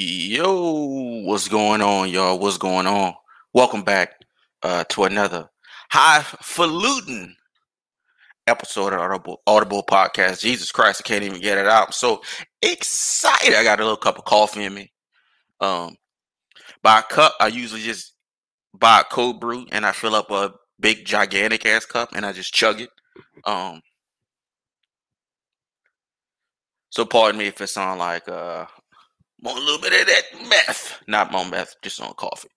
Yo, what's going on, y'all? What's going on? Welcome back uh, to another highfalutin episode of Audible, Audible Podcast. Jesus Christ, I can't even get it out. I'm so excited. I got a little cup of coffee in me. Um, by a cup, I usually just buy a cold brew and I fill up a big, gigantic ass cup and I just chug it. Um, so pardon me if it sounds like uh Want a little bit of that meth. Not more meth, just on coffee.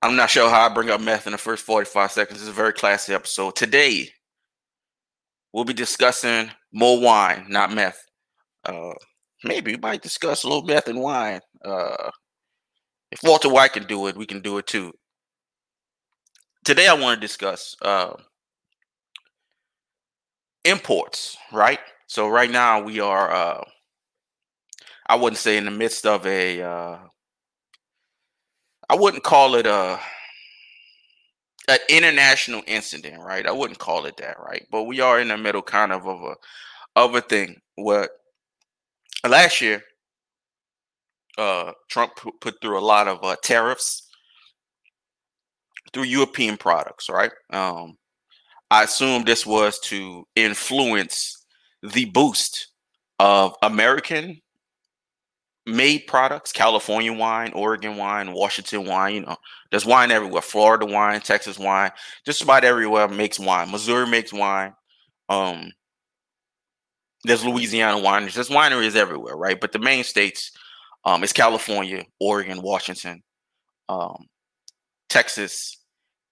I'm not sure how I bring up meth in the first 45 seconds. Is a very classy episode. Today, we'll be discussing more wine, not meth. Uh, maybe we might discuss a little meth and wine. Uh, if Walter White can do it, we can do it too. Today, I want to discuss uh, imports, right? So, right now, we are uh, I wouldn't say in the midst of a uh, I wouldn't call it a an international incident, right? I wouldn't call it that, right? But we are in the middle kind of of a of a thing. What last year uh Trump put through a lot of uh, tariffs through European products, right? Um I assume this was to influence the boost of American made products, California wine, Oregon wine, Washington wine, you know, there's wine everywhere. Florida wine, Texas wine, just about everywhere makes wine. Missouri makes wine. Um, there's Louisiana wine. There's wineries everywhere, right? But the main states um, is California, Oregon, Washington, um, Texas,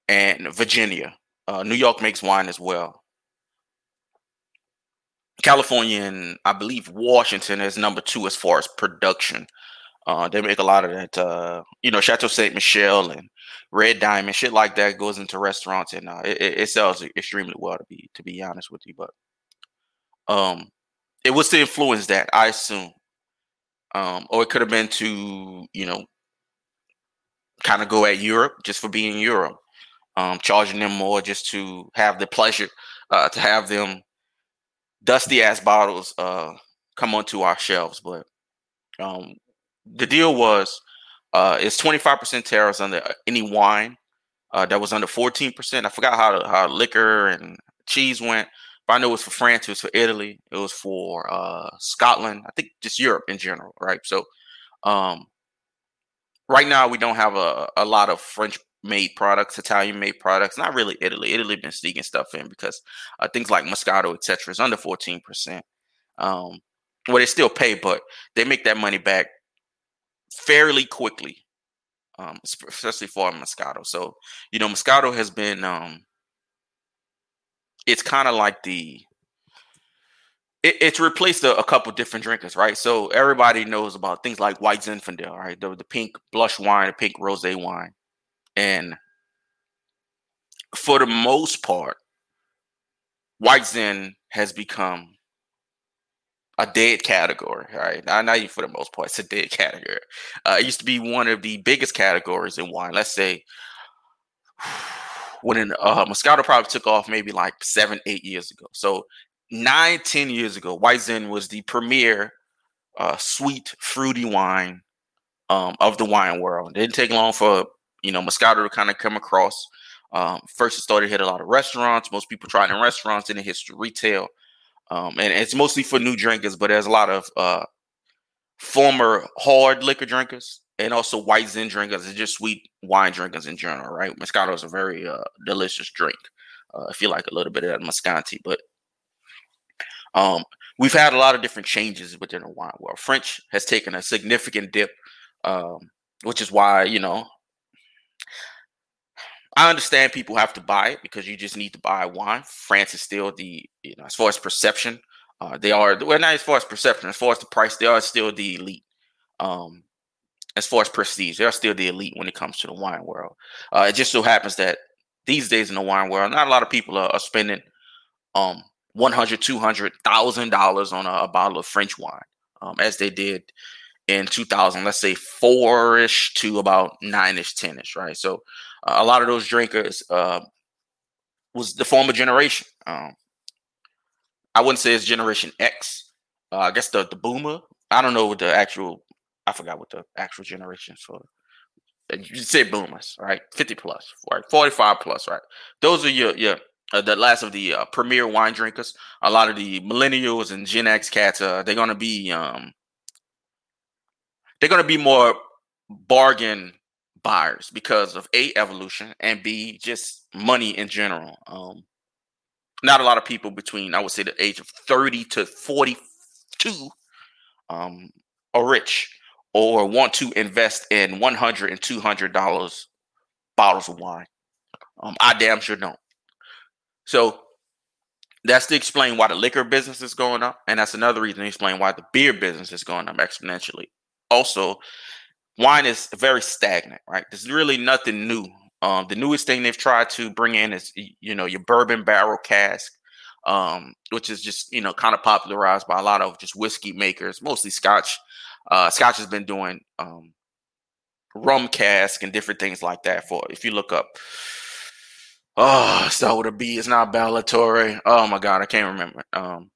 and Virginia. Uh, New York makes wine as well. California and I believe Washington is number two as far as production. Uh, they make a lot of that, uh, you know, Chateau Saint Michelle and Red Diamond, shit like that goes into restaurants and uh, it, it, sells extremely well to be to be honest with you. But um, it was to influence that, I assume, um, or it could have been to you know, kind of go at Europe just for being Europe, um, charging them more just to have the pleasure uh, to have them dusty ass bottles uh come onto our shelves. But um the deal was uh it's 25% tariffs on any wine uh that was under 14%. I forgot how how liquor and cheese went. But I know it was for France, it was for Italy, it was for uh Scotland, I think just Europe in general, right? So um right now we don't have a, a lot of French made products, Italian made products. Not really Italy. Italy been sneaking stuff in because uh, things like Moscato, etc., is under fourteen percent. Um, well, they still pay, but they make that money back fairly quickly, um, especially for Moscato. So you know, Moscato has been. Um, it's kind of like the. It, it's replaced a, a, couple different drinkers, right? So everybody knows about things like White Zinfandel, right? The, the pink blush wine, the pink rosé wine. And for the most part, White Zin has become a dead category, right? Not, not even for the most part, it's a dead category. Uh, it used to be one of the biggest categories in wine. Let's say when uh, Moscato probably took off maybe like seven, eight years ago. So nine, ten years ago, White Zin was the premier uh, sweet, fruity wine um, of the wine world. It didn't take long for you know, Moscato to kind of come across. Um, first, it started hit a lot of restaurants. Most people tried in restaurants, and it hits retail. Um, and it's mostly for new drinkers, but there's a lot of uh, former hard liquor drinkers and also white Zin drinkers and just sweet wine drinkers in general, right? Moscato is a very uh, delicious drink. Uh, I feel like a little bit of that Moscanti, but um, we've had a lot of different changes within the wine world. French has taken a significant dip, um, which is why you know I understand people have to buy it because you just need to buy wine. France is still the, you know, as far as perception, uh, they are well not as far as perception, as far as the price, they are still the elite. Um, as far as prestige, they are still the elite when it comes to the wine world. Uh, it just so happens that these days in the wine world, not a lot of people are, are spending um 100 200000 dollars on a, a, bottle of French wine, um, as they did in 2000, let's say four ish to about nine ish, 10 ish, right? So uh, a lot of those drinkers uh, was the former generation. Um, I wouldn't say it's Generation X. Uh, I guess the the boomer. I don't know what the actual. I forgot what the actual generations for. You say boomers, right? 50 plus, right? 45 plus, right? Those are your your uh, the last of the uh, premier wine drinkers. A lot of the millennials and Gen X cats, uh, they're gonna be um, they're gonna be more bargain buyers because of a evolution and b just money in general. Um, not a lot of people between I would say the age of 30 to 42 um, are rich or want to invest in 100 and 200 dollars bottles of wine. Um, I damn sure don't. So that's to explain why the liquor business is going up, and that's another reason to explain why the beer business is going up exponentially. Also, wine is very stagnant, right? There's really nothing new. Um, the newest thing they've tried to bring in is you know your bourbon barrel cask, um, which is just you know kind of popularized by a lot of just whiskey makers, mostly Scotch. Uh, Scotch has been doing um, rum cask and different things like that. For if you look up, oh, start with a B. It's not Ballatory. Oh my God, I can't remember. Um,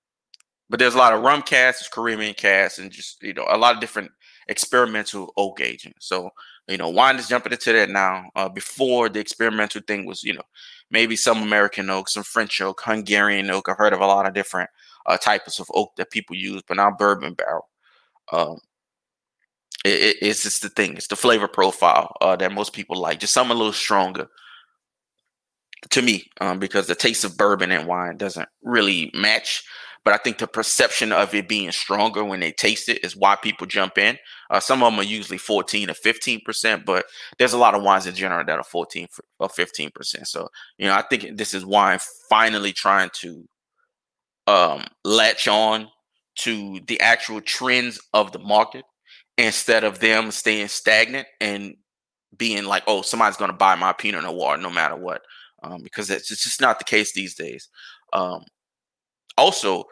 but there's a lot of rum casks, Caribbean casks, and just you know a lot of different experimental oak aging. So, you know, wine is jumping into that now. Uh, before the experimental thing was, you know, maybe some American oak, some French oak, Hungarian oak. I've heard of a lot of different uh, types of oak that people use, but now bourbon barrel. Um, it, it's just the thing. It's the flavor profile uh, that most people like. Just something a little stronger to me, um, because the taste of bourbon and wine doesn't really match but I think the perception of it being stronger when they taste it is why people jump in. Uh, some of them are usually 14 or 15 percent, but there's a lot of wines in general that are 14 or 15 percent. So you know, I think this is wine finally trying to um, latch on to the actual trends of the market instead of them staying stagnant and being like, oh, somebody's going to buy my Pinot Noir no matter what, um, because it's just not the case these days. Um, also,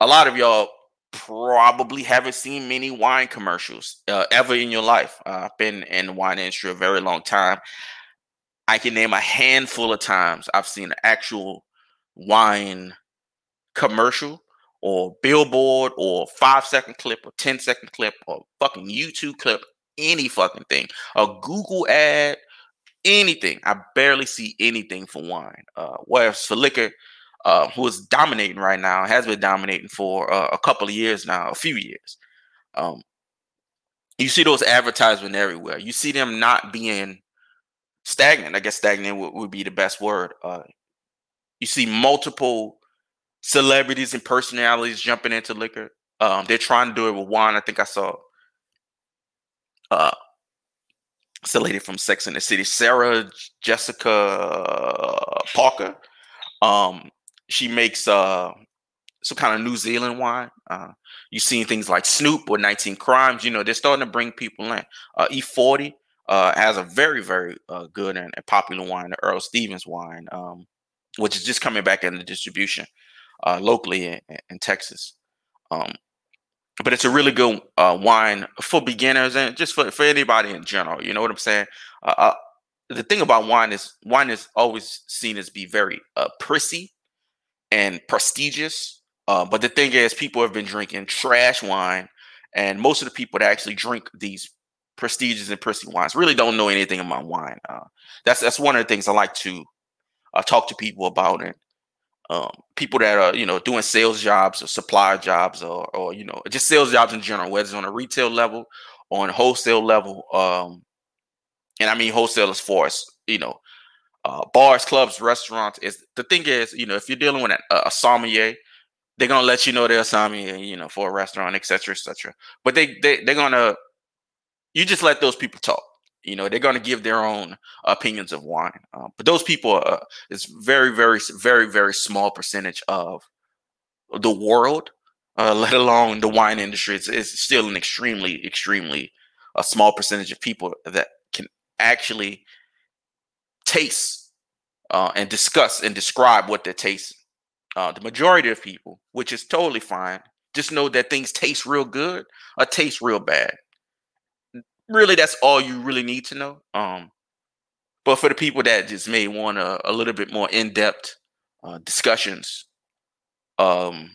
a lot of y'all probably haven't seen many wine commercials uh, ever in your life. Uh, I've been in the wine industry a very long time. I can name a handful of times I've seen an actual wine commercial or billboard or five second clip or 10 second clip or fucking YouTube clip, any fucking thing, a Google ad, anything. I barely see anything for wine. Uh, whereas for liquor, uh, who is dominating right now, has been dominating for uh, a couple of years now, a few years. Um, you see those advertisements everywhere. You see them not being stagnant. I guess stagnant would, would be the best word. Uh, you see multiple celebrities and personalities jumping into liquor. Um, they're trying to do it with wine. I think I saw uh, it's a lady from Sex in the City, Sarah Jessica Parker. Um, she makes uh some kind of New Zealand wine. Uh, you've seen things like Snoop or 19 Crimes. You know, they're starting to bring people in. Uh, E40 uh, has a very, very uh, good and, and, popular wine, the Earl Stevens wine, um, which is just coming back into distribution uh, locally in, in Texas. Um, but it's a really good uh, wine for beginners and just for, for anybody in general. You know what I'm saying? The thing about wine is wine is always seen as be very prissy and prestigious. Uh, but the thing is, people have been drinking trash wine, and most of the people that actually drink these prestigious and prissy wines really don't know anything about wine. Uh, that's that's one of the things I like to uh, talk to people about, and um, people that are you know doing sales jobs or supplier jobs or or you know just sales jobs in general, whether it's on a retail level or on a wholesale level. Um, and I mean wholesale as far as you know uh, bars, clubs, restaurants. Is the thing is, you know, if you're dealing with a, a sommelier, they're gonna let you know they're a sommelier, you know, for a restaurant, etc., etc. But they they they're gonna you just let those people talk. You know, they're gonna give their own opinions of wine. Uh, but those people are is very very very very small percentage of the world. Uh, let alone the wine industry, it's, it's still an extremely, extremely a small percentage of people that can actually taste uh, and discuss and describe what they're tasting. Uh, the majority of people, which is totally fine, just know that things taste real good or taste real bad. Really, that's all you really need to know. Um, but for the people that just may want a, a little bit more in depth uh, discussions, um,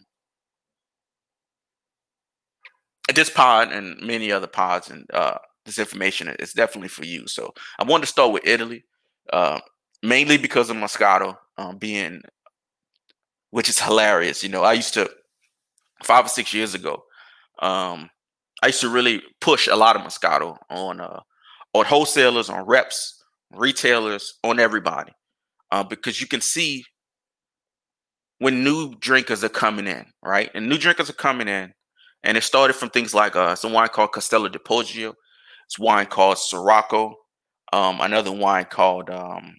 this pod and many other pods and uh, this information is definitely for you. So I wanted to start with Italy, uh, mainly because of Moscato um, being, which is hilarious. You know, I used to five or six years ago. Um, I used to really push a lot of Moscato on uh, on wholesalers, on reps, retailers, on everybody, uh, because you can see when new drinkers are coming in, right? And new drinkers are coming in, and it started from things like uh, some wine called Castello di Poggio, it's wine called Sirocco, um, another wine called um,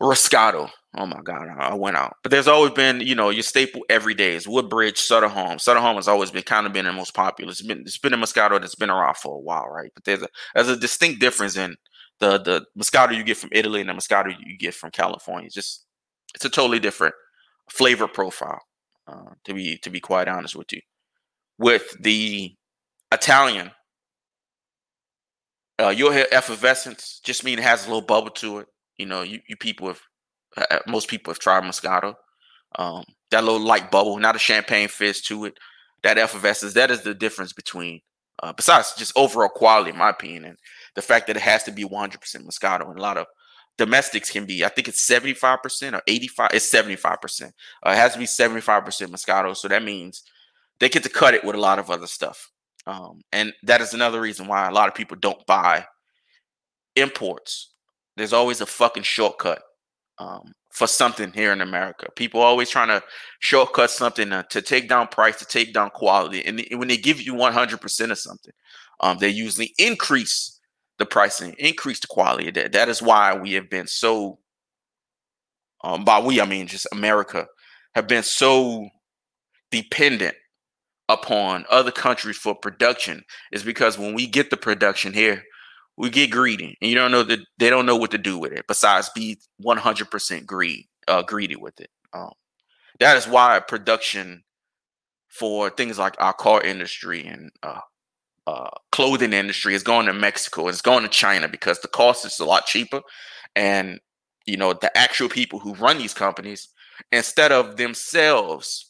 Roscato. Oh my God, I went out. But there's always been, you know, your staple every day is Woodbridge, Sutter Home. Sutter Home has always been kind of been the most popular. It's been it's been a Moscato that's been around for a while, right? But there's a there's a distinct difference in the the Moscato you get from Italy and the Moscato you get from California. It's just it's a totally different flavor profile. Uh, to be to be quite honest with you, with the Italian, uh, you'll hear effervescence. Just mean it has a little bubble to it. You know, you, you people have uh, uh, most people have tried Moscato. Um, that little light bubble, not a champagne fizz to it. That effervescence, that is the difference between, uh, besides just overall quality, in my opinion, and the fact that it has to be 100% Moscato. And a lot of domestics can be, I think it's 75% or 85, it's 75%. Uh, it has to be 75% Moscato. So that means they get to cut it with a lot of other stuff. Um, and that is another reason why a lot of people don't buy imports. There's always a fucking shortcut um, for something here in America. People always trying to shortcut something to, to take down price, to take down quality. And when they give you 100% of something, um, they usually increase the pricing, increase the quality. That that is why we have been so. Um, by we, I mean just America, have been so dependent upon other countries for production is because when we get the production here, we get greedy, and you don't know that they don't know what to do with it besides be 100% greed, uh, greedy with it. Um, that is why production for things like our car industry and uh, uh, clothing industry is going to Mexico. It's going to China because the cost is a lot cheaper, and you know the actual people who run these companies, instead of themselves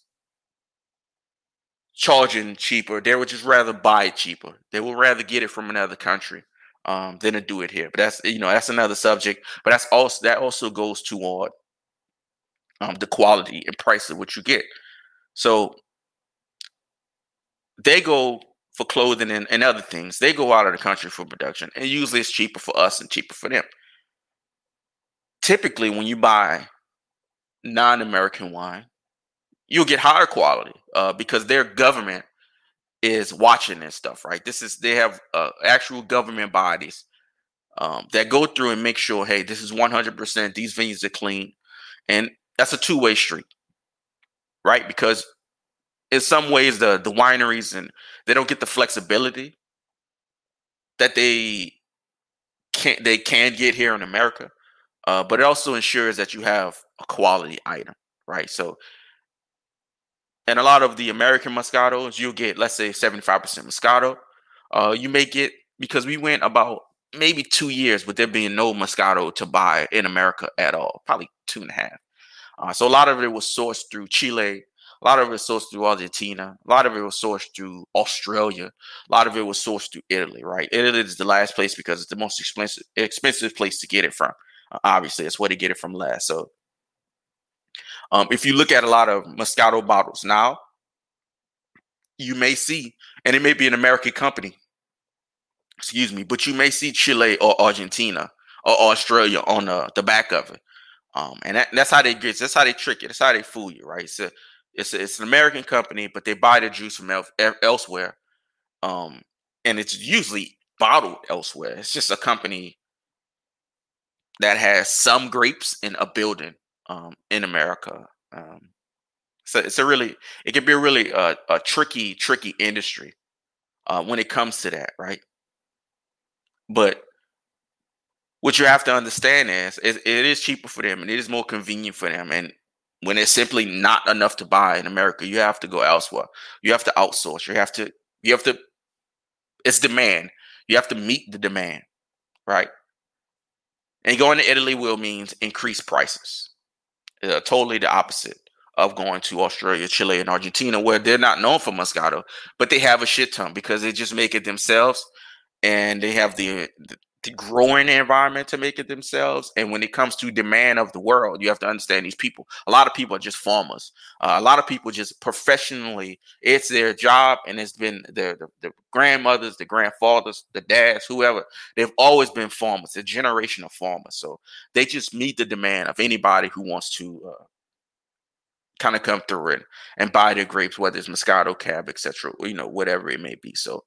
charging cheaper. They would just rather buy it cheaper. They would rather get it from another country um, than to do it here. But that's you know that's another subject. But that's also that also goes toward um, the quality and price of what you get. So they go for clothing and, and other things. They go out of the country for production, and usually it's cheaper for us and cheaper for them. Typically, when you buy non-American wine, you'll get higher quality uh, because their government is watching this stuff, right? This is they have uh, actual government bodies um, that go through and make sure, hey, this is 100%. These venues are clean, and that's a two way street, right? Because in some ways, the the wineries and they don't get the flexibility that they can't they can get here in America, uh, but it also ensures that you have a quality item, right? So and a lot of the American Moscatos, you'll get, let's say, 75% Moscato. Uh, you may get, because we went about maybe two years with there being no Moscato to buy in America at all, probably two and a half. Uh, so a lot of it was sourced through Chile. A lot of it was sourced through Argentina. A lot of it was sourced through Australia. A lot of it was sourced through Italy, right? Italy is the last place because it's the most expensive expensive place to get it from. Uh, obviously, it's where to get it from last. So um, if you look at a lot of Moscato bottles now, you may see, and it may be an American company, excuse me, but you may see Chile or Argentina or Australia on the, the back of it. Um, and that, that's how they get, that's how they trick you, that's how they fool you, right? It's, a, it's, a, it's an American company, but they buy the juice from el- elsewhere. Um, and it's usually bottled elsewhere. It's just a company that has some grapes in a building um, in America. Um, so it's a really, it can be a really uh, a tricky, tricky industry uh, when it comes to that, right? But what you have to understand is, is it is cheaper for them and it is more convenient for them. And when it's simply not enough to buy in America, you have to go elsewhere. You have to outsource. You have to, you have to, it's demand. You have to meet the demand, right? And going to Italy will means increase prices uh, totally the opposite of going to Australia, Chile, and Argentina, where they're not known for Moscato, but they have a shit ton because they just make it themselves, and they have the, growing environment to make it themselves. And when it comes to demand of the world, you have to understand these people. A lot of people are just farmers. Uh, a lot of people just professionally, it's their job, and it's been their the, the, grandmothers, the grandfathers, the dads, whoever. They've always been farmers, a generation of farmers. So they just meet the demand of anybody who wants to. Uh, kind of come through it and buy their grapes, whether it's Moscato, Cab, etc. You know, whatever it may be. So,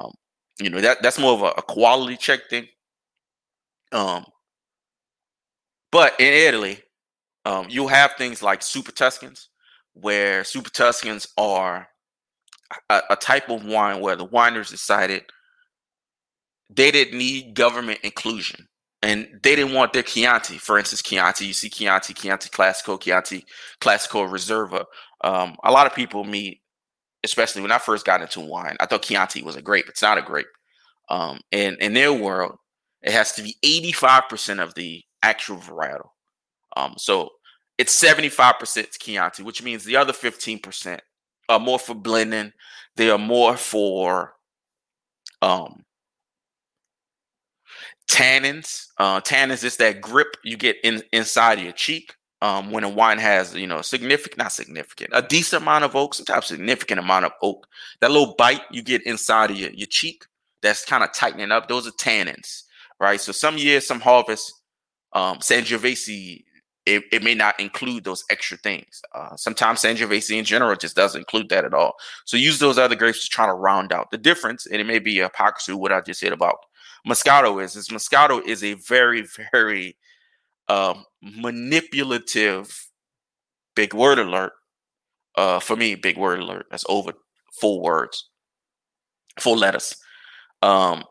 um, you know that that's more of a, a quality check thing. Um, but in Italy, um, you'll have things like Super Tuscans, where Super Tuscans are a, a type of wine where the wineries decided they didn't need government inclusion and they didn't want their Chianti. For instance, Chianti, you see Chianti, Chianti Classico, Chianti Classico Reserva. Um, a lot of people meet especially when I first got into wine, I thought Chianti was a grape. It's not a grape. Um, and in their world, it has to be 85% of the actual varietal. Um, so it's 75% Chianti, which means the other 15% are more for blending. They are more for um, tannins. Uh, tannins is that grip you get in inside your cheek um, when a wine has, you know, significant, not significant, a decent amount of oak, sometimes significant amount of oak, that little bite you get inside of your, your cheek that's kind of tightening up, those are tannins, right? So some years, some harvests, um, Sangiovese, it, it may not include those extra things. Uh, sometimes Sangiovese in general just doesn't include that at all. So use those other grapes to try to round out the difference. And it may be a hypocrisy what I just said about Moscato is, is Moscato is a very, very um, manipulative big word alert. Uh, for me, big word alert. That's over full words, full letters. Um,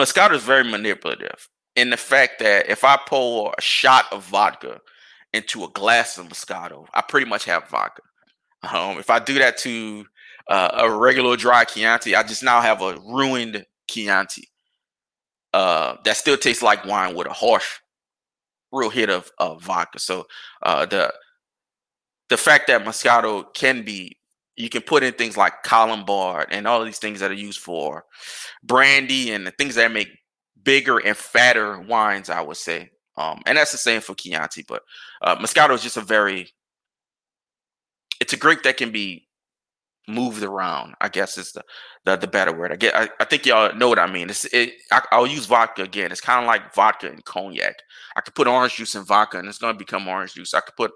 Moscato is very manipulative in the fact that if I pour a shot of vodka into a glass of Moscato, I pretty much have vodka. Um, if I do that to uh, a regular dry Chianti, I just now have a ruined Chianti uh, that still tastes like wine with a harsh, real hit of, of vodka. So uh, the the fact that Moscato can be you can put in things like Colombard and all these things that are used for brandy and the things that make bigger and fatter wines, I would say. Um, and that's the same for Chianti, but uh, Moscato is just a very, it's a grape that can be moved around. I guess is the the, the better word. I get. I, I think y'all know what I mean. It's it. I, will use vodka again. It's kind of like vodka and cognac. I could put orange juice in vodka, and it's going to become orange juice. I could put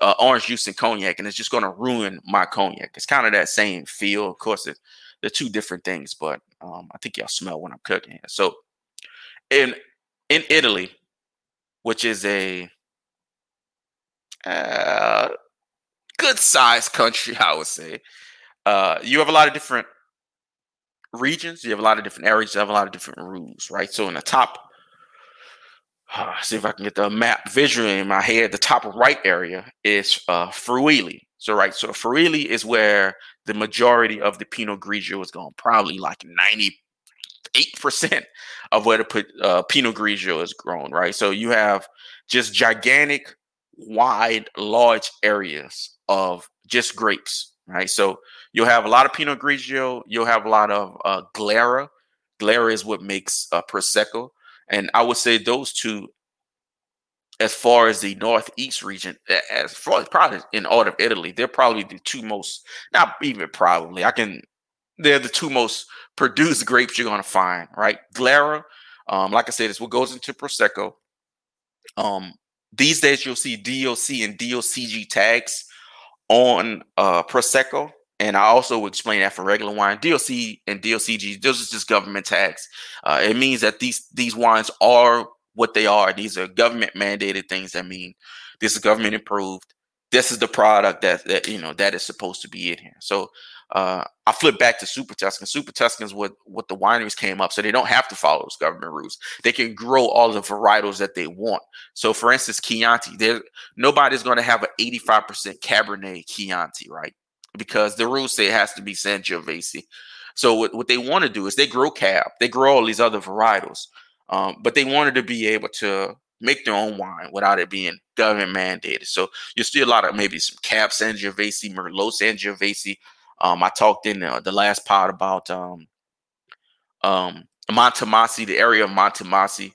uh, orange juice in cognac, and it's just going to ruin my cognac. It's kind of that same feel. Of course, it, they're two different things, but um, I think y'all smell when I'm cooking. So, in in Italy, which is a uh, good sized country, I would say uh, you have a lot of different regions. You have a lot of different areas. You have a lot of different rules, right? So in the top, uh, see if I can get the map visually in my head. The top right area is uh, Friuli. So right, so Friuli is where the majority of the Pinot Grigio is going. Probably like ninety eight percent of where the uh, Pinot Grigio is grown. Right, so you have just gigantic, wide, large areas of just grapes. Right, so You'll have a lot of Pinot Grigio. You'll have a lot of uh, Glera. Glera is what makes uh, Prosecco. And I would say those two, as far as the Northeast region, as far as probably in all of Italy, they're probably the two most, not even probably, I can, they're the two most produced grapes you're to find, right? Glera, um, like I said, is what goes into Prosecco. Um, these days, you'll see DOC and DOCG tags on uh, Prosecco. And I also explain that for regular wine, DOC and DOCG, those are just government tax. Uh, it means that these these wines are what they are. These are government mandated things that mean this is government approved. This is the product that that you know that is supposed to be in here. So uh, I flip back to Super Tuscan. Super Tuscan is what what the wineries came up, so they don't have to follow those government rules. They can grow all the varietals that they want. So, for instance, Chianti, there nobody's going to have an 85% Cabernet Chianti, right? because the rules say it has to be Sangiovese. So what, what they want to do is they grow cab, they grow all these other varietals, um, but they wanted to be able to make their own wine without it being government mandated. So you see a lot of maybe some Cab Sangiovese, Merlot Sangiovese. Um, I talked in the, the last part about um, um, Montemassi, the area of Montemassi,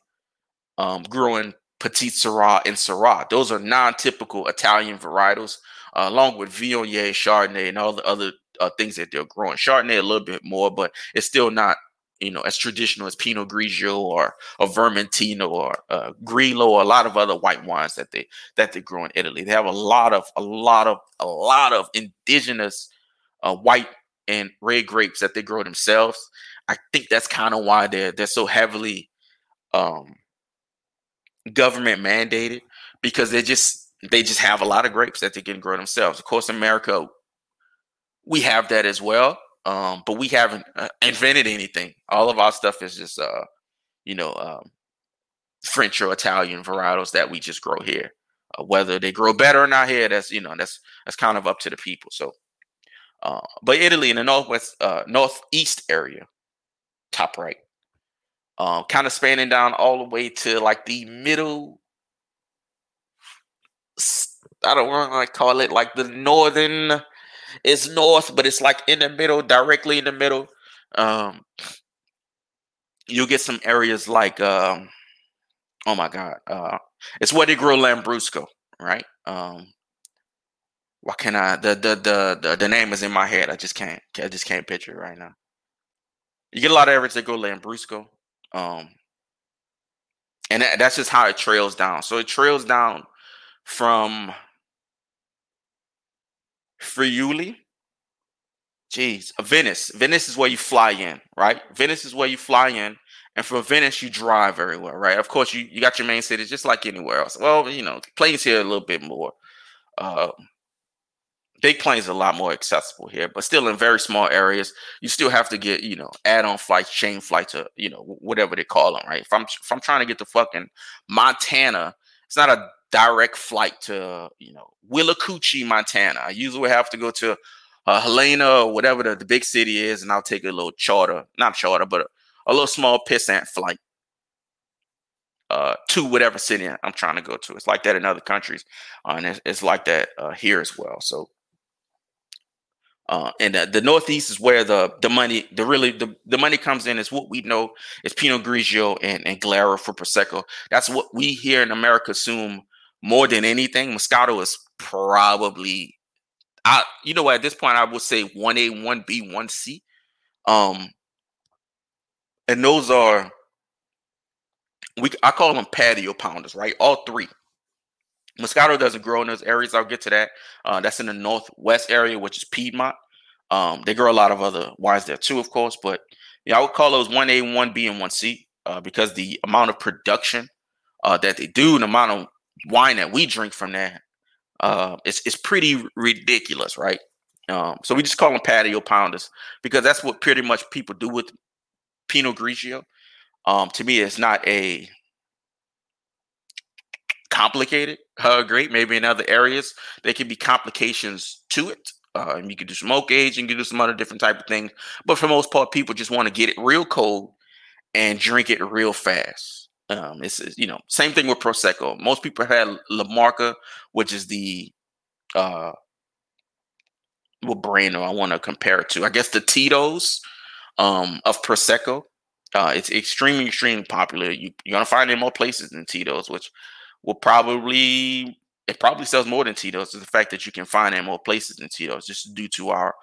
um, growing Petite Sirah and Syrah. Those are non-typical Italian varietals, uh, along with Viognier, Chardonnay, and all the other uh, things that they're growing. Chardonnay a little bit more, but it's still not you know as traditional as Pinot Grigio or or Vermentino or uh, Grillo or a lot of other white wines that they that they grow in Italy. They have a lot of a lot of a lot of indigenous uh, white and red grapes that they grow themselves. I think that's kind of why they're they're so heavily um, government mandated because they just they just have a lot of grapes that they can grow themselves. Of course, America we have that as well, um, but we haven't uh, invented anything. All of our stuff is just uh, you know um, French or Italian varietals that we just grow here. Uh, whether they grow better or not here, that's you know that's that's kind of up to the people. So, uh, but Italy in the northwest uh, northeast area, top right, um, kind of spanning down all the way to like the middle. I don't want to call it like the northern. It's north, but it's like in the middle, directly in the middle. Um, you'll get some areas like, um, oh my god, uh, it's where they grow Lambrusco, right? Um, what can't I? The, the the the the name is in my head. I just can't. I just can't picture it right now. You get a lot of areas that go Lambrusco. Um, and that, that's just how it trails down. So it trails down from Friuli. Jeez, Venice. Venice is where you fly in, right? Venice is where you fly in. And from Venice, you drive very well, right? Of course, you, you got your main cities just like anywhere else. Well, you know, planes here a little bit more uh, big planes are a lot more accessible here, but still in very small areas, you still have to get, you know, add-on flights, chain flights, or you know, whatever they call them, right? If I'm if I'm trying to get to fucking Montana, it's not a direct flight to, you know, Willacoochee, Montana. I usually have to go to uh, Helena or whatever the, the big city is, and I'll take a little charter, not charter, but a, a little small pissant flight uh, to whatever city I'm trying to go to. It's like that in other countries, uh, and it's, it's, like that uh, here as well. So uh, and the, the, Northeast is where the the money, the really the, the money comes in. Is what we know is Pinot Grigio and and Glera for Prosecco. That's what we here in America assume more than anything. Moscato is probably, I you know at this point I would say one A, one B, one C, um, and those are we I call them patio pounders, right? All three. Moscato doesn't grow in those areas. I'll get to that. Uh, that's in the northwest area, which is Piedmont. Um, they grow a lot of other wines there too, of course. But yeah, I would call those one A, one B, and one C uh, because the amount of production uh, that they do, the amount of wine that we drink from there, uh, it's it's pretty ridiculous, right? Um, so we just call them patio pounders because that's what pretty much people do with Pinot Grigio. Um, to me, it's not a complicated uh, grape. Maybe in other areas there can be complications to it. Uh, and you can do smoke age and you can do some other different type of things. But for most part, people just want to get it real cold and drink it real fast. Um, it's you know same thing with prosecco. Most people have La Marca, which is the uh, what brand do I want to compare it to? I guess the Tito's um, of prosecco. Uh, it's extremely, extremely popular. You, You, are gonna find it in more places than Tito's, which will probably it probably sells more than Tito's. Is the fact that you can find it in more places than Tito's, just due to our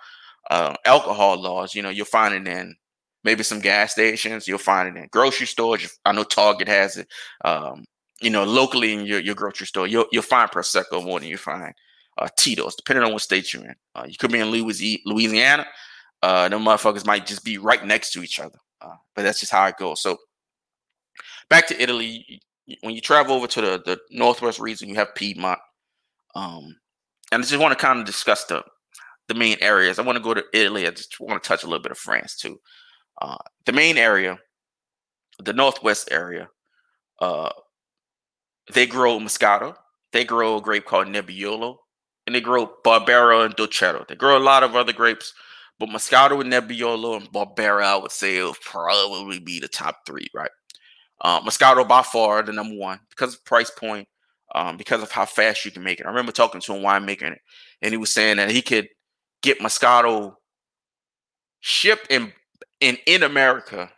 uh, alcohol laws. You know, you'll find it in maybe some gas stations. You'll find it in grocery stores. I know Target has it. Um, you know, locally in your, your grocery store, you'll you'll find prosecco more than you find uh, Tito's, depending on what state you're in. Uh, you could be in Louisiana. Uh, them motherfuckers might just be right next to each other. Uh, but that's just how it goes. So back to Italy, when you travel over to the, the northwest region, you have Piedmont. Um, and I just want to kind of discuss the the main areas. I want to go to Italy. I just want to touch a little bit of France too. Uh, the main area, the northwest area, uh, they grow Moscato. They grow a grape called Nebbiolo, and they grow Barbera and Dolcetto. They grow a lot of other grapes, but Moscato and Nebbiolo and Barbera, I would say, will probably be the top three, right? Uh, Moscato by far the number one because of price point, um, because of how fast you can make it. I remember talking to a winemaker and he was saying that he could get Moscato shipped in in in America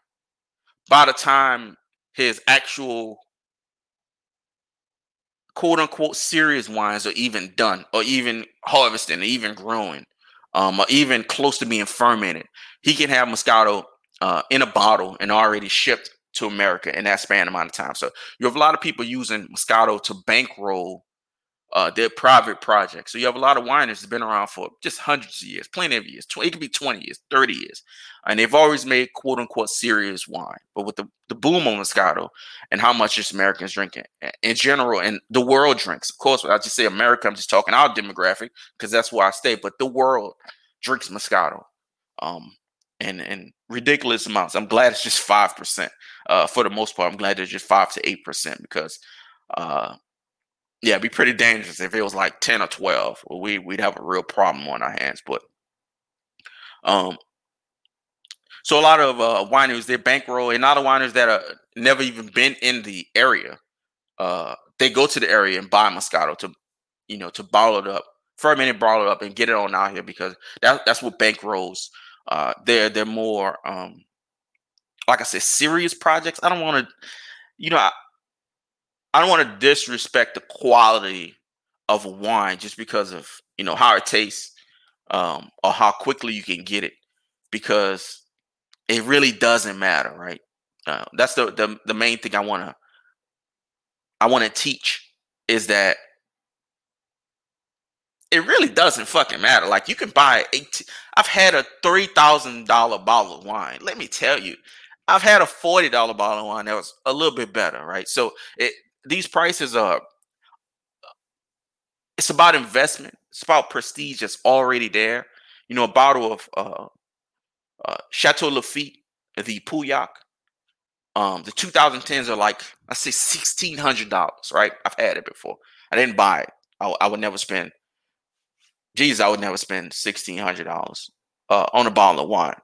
by the time his actual quote unquote serious wines are even done or even harvesting or even growing um, or even close to being fermented he can have moscato uh, in a bottle and already shipped to america in that span amount of time so you have a lot of people using moscato to bankroll uh, their private projects. So you have a lot of wineries that's been around for just hundreds of years, plenty of years. It could be 20 years, 30 years. And they've always made quote unquote serious wine. But with the, the boom on Moscato and how much just Americans drinking in general and the world drinks, of course, I just say America, I'm just talking our demographic because that's where I stay, but the world drinks Moscato. Um, and, and ridiculous amounts. I'm glad it's just 5%. Uh, for the most part, I'm glad it's just 5 to 8% because uh, yeah, it'd be pretty dangerous if it was like 10 or 12. We we'd have a real problem on our hands. But um so a lot of uh wineries they bankroll and lot of wineries that are never even been in the area. Uh they go to the area and buy Moscato to you know to bottle it up, ferment it, bottle it up, and get it on out here because that, that's what bankrolls. Uh they're they're more um like I said, serious projects. I don't want to, you know, I, I don't want to disrespect the quality of wine just because of you know how it tastes um, or how quickly you can get it, because it really doesn't matter, right? Uh, that's the, the the main thing I want to I want to teach is that it really doesn't fucking matter. Like you can buy 18, I've had a three thousand dollar bottle of wine. Let me tell you, I've had a forty dollar bottle of wine that was a little bit better, right? So it these prices are it's about investment. It's about prestige that's already there. You know, a bottle of uh, uh, Chateau Lafite, the Pauillac, um, the 2010s are like I say sixteen hundred dollars. Right? I've had it before. I didn't buy it. I, I would never spend. Geez, I would never spend sixteen hundred dollars uh, on a bottle of wine.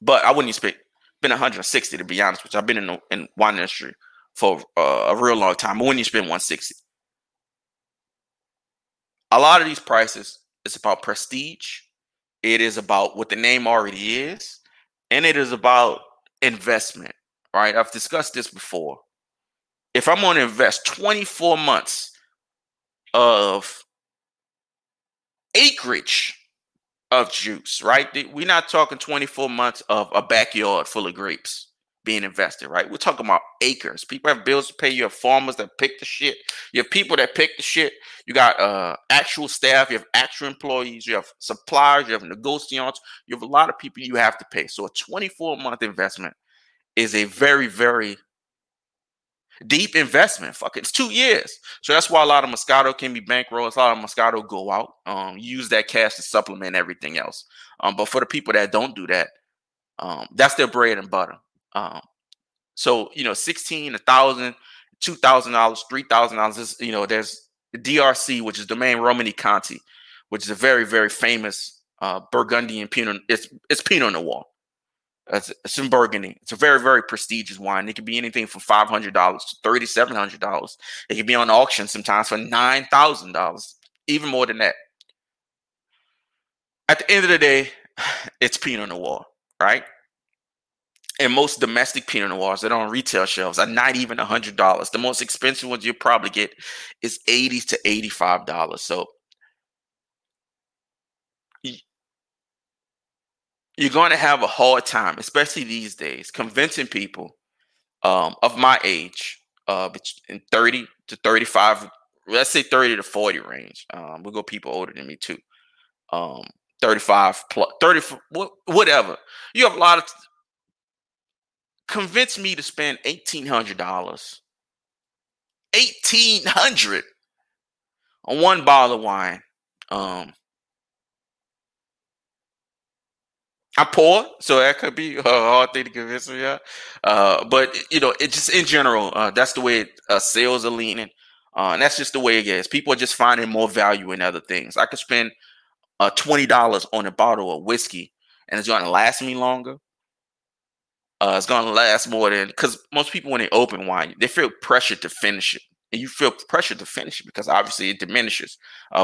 But I wouldn't expect spend 160 to be honest, which I've been in the in wine industry for uh, a real long time. But when you spend 160, a lot of these prices it's about prestige. It is about what the name already is, and it is about investment. Right? I've discussed this before. If I'm going to invest 24 months of acreage of juice, right? We're not talking 24 months of a backyard full of grapes being invested, right? We're talking about acres. People have bills to pay. You have farmers that pick the shit. You have people that pick the shit. You got uh actual staff. You have actual employees. You have suppliers. You have negotiants. You have a lot of people you have to pay. So a 24 month investment is a very, very deep investment. Fuck it. It's two years. So that's why a lot of Moscato can be bankrolled. A lot of Moscato go out. Um, use that cash to supplement everything else. Um, but for the people that don't do that, um, that's their bread and butter. Um, so you know, sixteen, a thousand, two thousand dollars, three thousand dollars. You know, there's the DRC, which is Domaine Romanée-Conti, which is a very, very famous uh, Burgundian Pinot. It's it's Pinot Noir. It's, it's in Burgundy. It's a very, very prestigious wine. It can be anything from five hundred dollars to thirty seven hundred dollars. It can be on auction sometimes for nine thousand dollars, even more than that. At the end of the day, it's Pinot Noir, right? and most domestic Pinot Noirs that are on retail shelves are not even hundred dollars. The most expensive ones you'll probably get is eighty to eighty-five dollars. So you're going to have a hard time, especially these days, convincing people um, of my age, uh, in thirty to thirty-five. Let's say thirty to forty range. Um, we'll go people older than me too. Um, 35 plus 30 whatever you have a lot of convince me to spend eighteen hundred dollars, eighteen hundred on one bottle of wine. Um, I'm poor, so that could be a hard thing to convince me. Yeah, uh, but you know, it just in general, uh, that's the way uh, sales are leaning, uh, and that's just the way it is. People are just finding more value in other things. I could spend uh, twenty dollars on a bottle of whiskey, and it's going to last me longer uh, it's going to last more than because most people when they open wine, they feel pressure to finish it, and you feel pressure to finish it because obviously it diminishes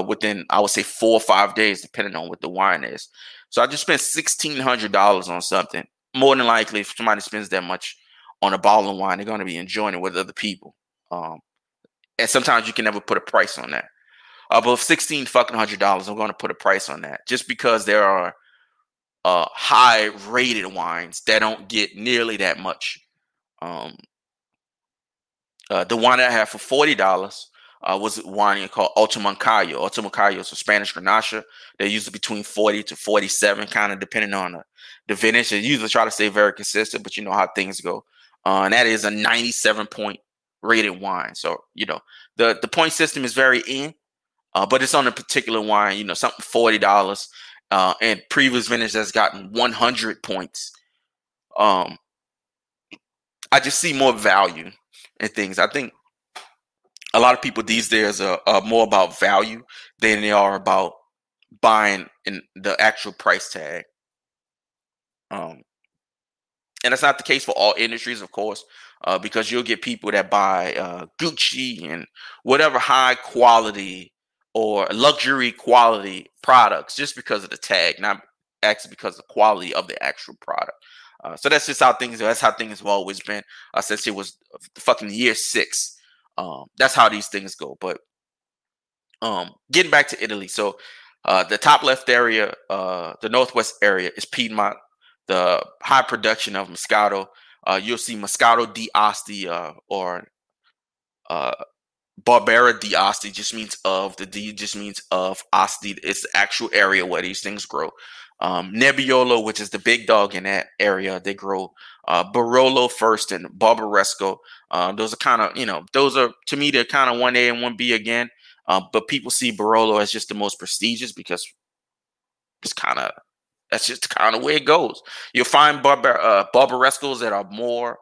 within I would say four or five days, depending on what the wine is. So I just spent sixteen hundred dollars on something. More than likely, if somebody spends that much on a bottle of wine, they're going to be enjoying it with other people. Um, and sometimes you can never put a price on that. Above sixteen fucking hundred dollars, I'm going to put a price on that just because there are uh, high rated wines that don't get nearly that much. Um, uh, the wine I had for forty dollars uh, was wine called Alto Moncayo. Ultramoncayo is a Spanish Grenache. They're usually between forty to forty-seven, kind of depending on the, the vintage. They usually try to stay very consistent, but you know how things go. Uh, and that is a ninety-seven point rated wine. So you know the the point system is very in, uh, but it's on a particular wine. You know something forty dollars uh, and previous vintage has gotten 100 points. Um, I just see more value in things. I think a lot of people these days are, are more about value than they are about buying in the actual price tag. Um, and that's not the case for all industries, of course, uh, because you'll get people that buy uh, Gucci and whatever high quality or luxury quality products just because of the tag, not actually because of the quality of the actual product. Uh, so that's just how things. That's how things have always been uh, since it was fucking year six. Um, that's how these things go. But um, getting back to Italy, so uh, the top left area, uh, the northwest area is Piedmont. The high production of Moscato. Uh, you'll see Moscato di Asti uh, or Barbera di Asti just means of. The D just means of. Asti It's the actual area where these things grow. Um, Nebbiolo, which is the big dog in that area, they grow uh, Barolo first and Barbaresco. Uh, those are kind of, you know, those are to me they're kind of one A and one B again. Uh, but people see Barolo as just the most prestigious because it's kind of that's just kind of where it goes. You'll find Barbar uh, Barbarescos that are more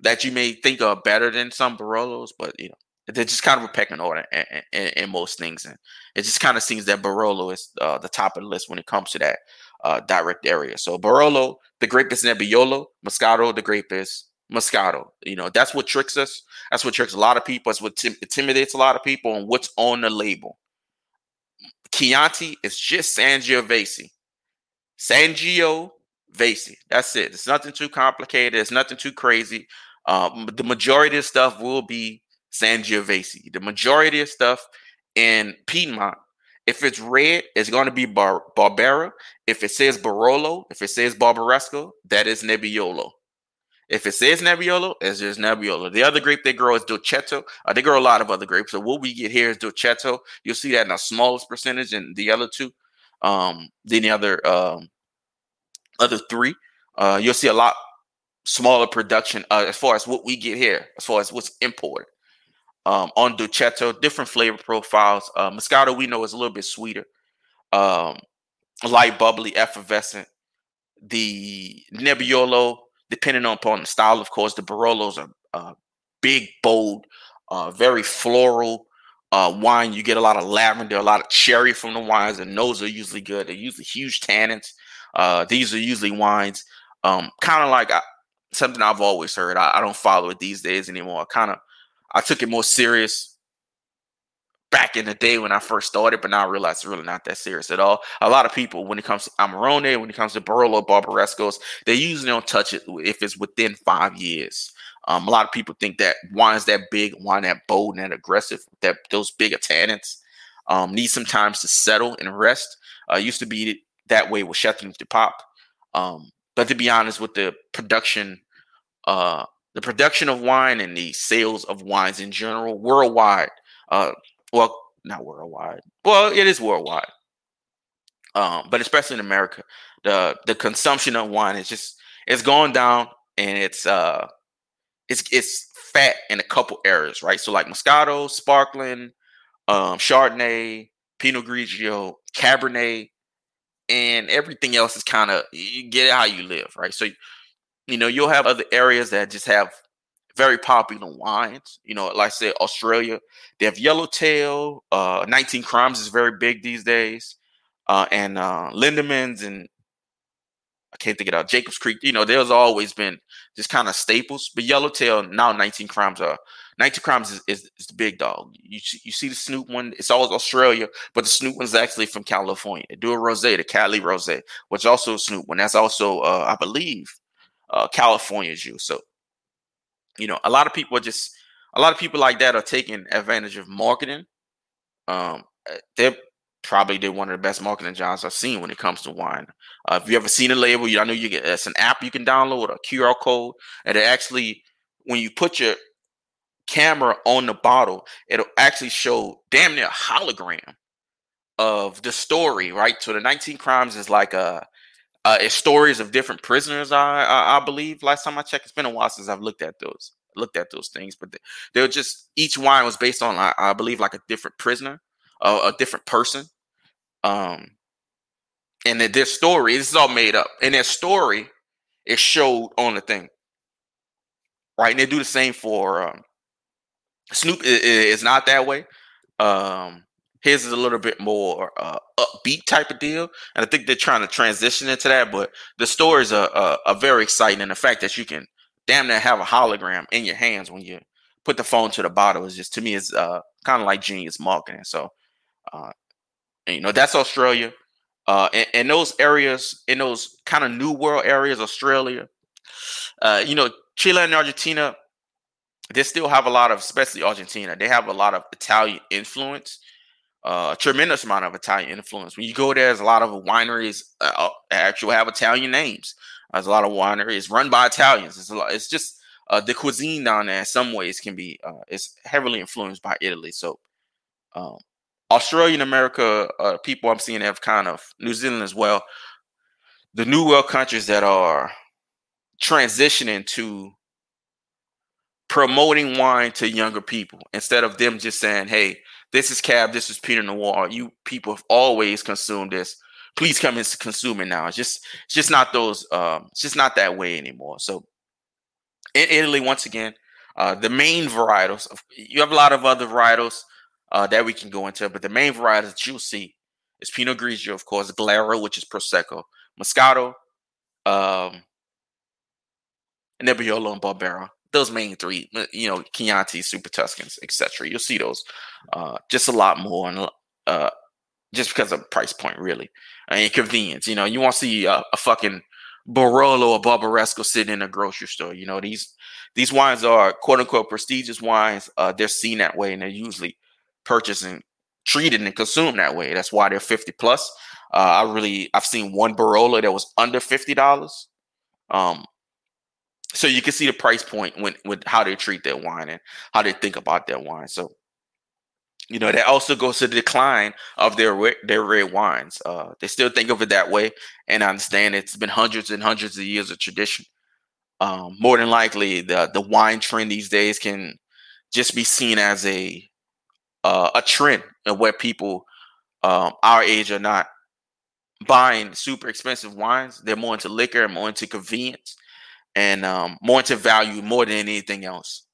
that you may think are better than some Barolos, but you know they're just kind of a pecking order in, in, in, most things, and it just kind of seems that Barolo is uh, the top of the list when it comes to that uh, direct area. So Barolo, the grape is Nebbiolo, Moscato, the grape is Moscato. You know that's what tricks us. That's what tricks a lot of people. That's what tim- intimidates a lot of people and what's on the label. Chianti is just Sangiovese. Sangiovese. That's it. It's nothing too complicated. It's nothing too crazy. Um, the majority of stuff will be Sangiovese. The majority of stuff in Piedmont, if it's red, it's going to be Bar- Barbera. If it says Barolo, if it says Barbaresco, that is Nebbiolo. If it says Nebbiolo, it's just Nebbiolo. The other grape they grow is Dolcetto. Uh, they grow a lot of other grapes. So what we get here is Dolcetto. You'll see that in the smallest percentage than the other two. Um, than the other um, other three. Uh, you'll see a lot smaller production uh, as far as what we get here, as far as what's imported um, on Dolcetto, different flavor profiles. Uh, Moscato we know is a little bit sweeter, um, light, bubbly, effervescent. The Nebbiolo, depending on upon the style, of course, the Barolos are uh, big, bold, uh, very floral uh, wine. You get a lot of lavender, a lot of cherry from the wines, and those are usually good. They're usually huge tannins. Uh, these are usually wines, um, kind of like I, uh, something I've always heard. I, I don't follow it these days anymore. Kind of I took it more serious back in the day when I first started, but now I realize it's really not that serious at all. A lot of people, when it comes to Amarone, when it comes to Barolo Barbarescos, they usually don't touch it if it's within five years. Um, a lot of people think that wines that big, wine that bold and that aggressive, that those big tannins um, need some time to settle and rest. Uh, used to be that way with Chateauneuf du Pape. Um, but to be honest, with the production uh, the production of wine and the sales of wines in general worldwide. Uh, well, not worldwide. Well, it is worldwide, um, but especially in America, the the consumption of wine is just it's going down, and it's uh, it's it's fat in a couple areas, right? So like Moscato, sparkling, um, Chardonnay, Pinot Grigio, Cabernet, and everything else is kind of you get it how you live, right? So you know, you'll have other areas that just have very popular wines. You know, like I said, Australia, they have Yellowtail. Uh, 19 Crimes is very big these days. Uh, and uh, Lindemans and I can't think of that. Jacobs Creek, you know, there's always been just kind of staples. But Yellowtail now 19 crimes are 19 crimes is, is, is, the big dog. You you see the Snoop one, it's always Australia, but the Snoop one's actually from California. They do a rose, the Cali rose, which also Snoop one. That's also, uh, I believe, uh, California's juice. So, you know, a lot of people are just a lot of people like that are taking advantage of marketing. Um, eh, they're probably did one of the best marketing jobs I've seen when it comes to wine. Uh, if you ever seen a label, you I know you get it's an app you can download a QR code, and it actually when you put your camera on the bottle, it'll actually show damn near a hologram of the story, right? So the 19 crimes is like a uh, it's stories of different prisoners. I, I, I believe last time I checked, it's been a while since I've looked at those looked at those things, but they, were just each wine was based on I, I believe like a different prisoner, uh, a different person, um, and their story. This is all made up, and their story is showed on the thing, right? And they do the same for um, Snoop. Is not that way. Um, his is a little bit more uh, upbeat type of deal, and I think they're trying to transition into that. But the stories are, are, are very exciting, and the fact that you can damn near have a hologram in your hands when you put the phone to the bottle is just to me is uh, kind of like genius marketing. So, uh, and, you know, that's Australia. Uh, in, those areas, in those kind of new world areas, Australia, uh, you know, Chile and Argentina, they still have a lot of, especially Argentina, they have a lot of Italian influence. Uh, a tremendous amount of Italian influence. When you go there, there's a lot of wineries uh, actually have Italian names. There's a lot of wineries run by Italians. It's a lot. It's just uh, the cuisine down there in some ways can be uh, it's heavily influenced by Italy. So um, Australia and America uh, people I'm seeing have kind of New Zealand as well. The new world countries that are transitioning to promoting wine to younger people instead of them just saying, "Hey, this is cab, this is Pinot Noir." You people have always consumed this please come and consume it now. It's just it's just not those um it's just not that way anymore. So in Italy, once again, uh the main varietals, you have a lot of other varietals uh that we can go into, but the main varietals that you'll see is Pinot Grigio, of course, Glera, which is Prosecco, Moscato, um, Nebbiolo and Barbera. Those main three, you know, Chianti, Super Tuscans, etc. You'll see those. Uh, just a lot more and uh, just because of price point, really, and convenience. You know, you won't see a, a fucking Barolo or Barbaresco sitting in a grocery store. You know, these these wines are quote unquote prestigious wines. Uh, they're seen that way, and they're usually purchased and treated and consumed that way. That's why they're fifty plus. Uh, I really I've seen one Barolo that was under fifty dollars. Um, so you can see the price point when with how they treat their wine and how they think about their wine. So you know that also goes to the decline of their their red wines. Uh, they still think of it that way, and I understand it's been hundreds and hundreds of years of tradition. Um, more than likely, the the wine trend these days can just be seen as a uh, a trend and where people um, our age are not buying super expensive wines. They're more into liquor and more into convenience and um, more into value more than anything else.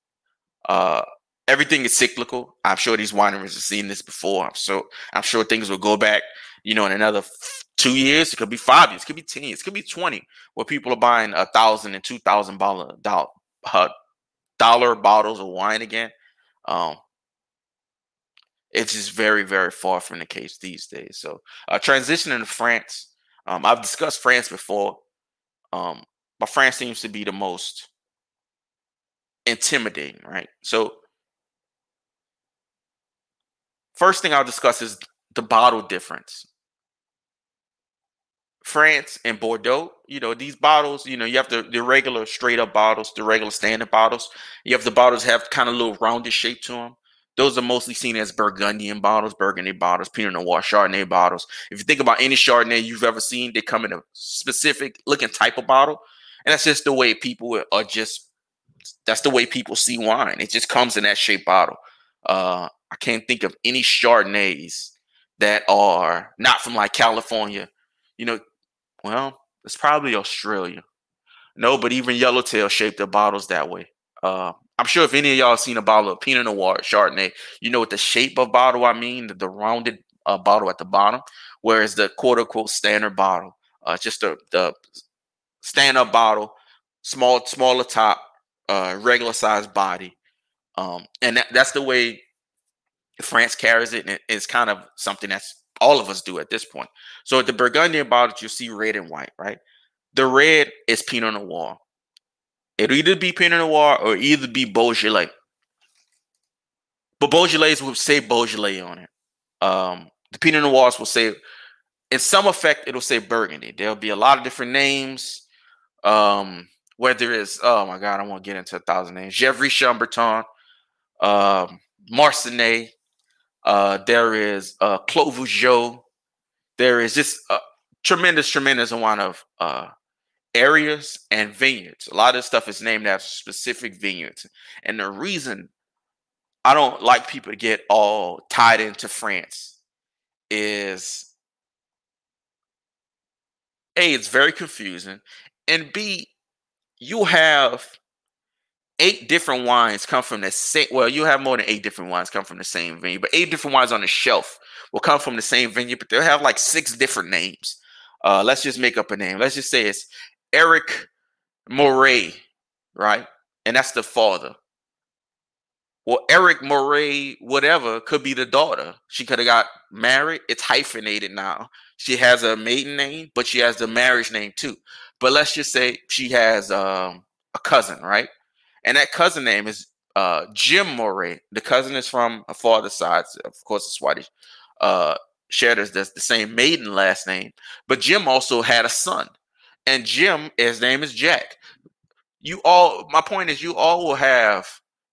Uh, everything is cyclical. I'm sure these wineries have seen this before. I'm so I'm sure things will go back, you know, in another two years. It could be five years. It could be ten years. It could be twenty, where people are buying a thousand and two thousand dollar uh, dollar bottles of wine again. Um, it's just very very far from the case these days. So uh, transitioning to France, um, I've discussed France before, um, but France seems to be the most intimidating, right? So First thing I'll discuss is the bottle difference. France and Bordeaux, you know, these bottles, you know, you have the, the regular straight up bottles, the regular standard bottles. You have the bottles have kind of little rounded shape to them. Those are mostly seen as Burgundian bottles, Burgundy bottles, Pinot Noir, Chardonnay bottles. If you think about any Chardonnay you've ever seen, they come in a specific looking type of bottle. And that's just the way people are just, that's the way people see wine. It just comes in that shape bottle. Uh, I can't think of any Chardonnays that are not from like California. You know, well, it's probably Australia. No, but even Yellowtail shaped their bottles that way. Uh, I'm sure if any of y'all seen a bottle of Pinot Noir Chardonnay, you know what the shape of bottle I mean, the, the rounded uh, bottle at the bottom, whereas the quote unquote standard bottle, uh, just the, the stand up bottle, small, smaller top, uh, regular size body. Um, and that, that's the way France carries it. And it's kind of something that's all of us do at this point. So at the Burgundian bottles, you see red and white, right? The red is Pinot Noir. It'll either be Pinot Noir or either be Beaujolais. But Beaujolais will say Beaujolais on it. Um, the Pinot Noirs will say, in some effect, it'll say Burgundy. There'll be a lot of different names. Um, whether it's, oh my God, I won't get into a thousand names. Gevrey Chambertin, um, Marsannay, uh, there is uh, Clos Vougeot. There is just a tremendous, tremendous amount of uh, areas and vineyards. A lot of stuff is named after specific vineyards. And the reason I don't like people to get all tied into France is A, it's very confusing. And B, you have eight different wines come from the same well, you have more than eight different wines come from the same vineyard, but eight different wines on the shelf will come from the same vineyard, but they'll have like six different names. Uh, let's just make up a name. Let's just say it's Eric Moray, right? And that's the father. Well, Eric Moray, whatever, could be the daughter. She could have got married. It's hyphenated now. She has a maiden name, but she has the marriage name too. But let's just say she has um, a cousin, right? And that cousin name is uh, Jim Moray. The cousin is from a father's side, of course, it's Swedish. Uh, shared as the, the same maiden last name, but Jim also had a son and Jim, his name is Jack. You all, my point is, you all will have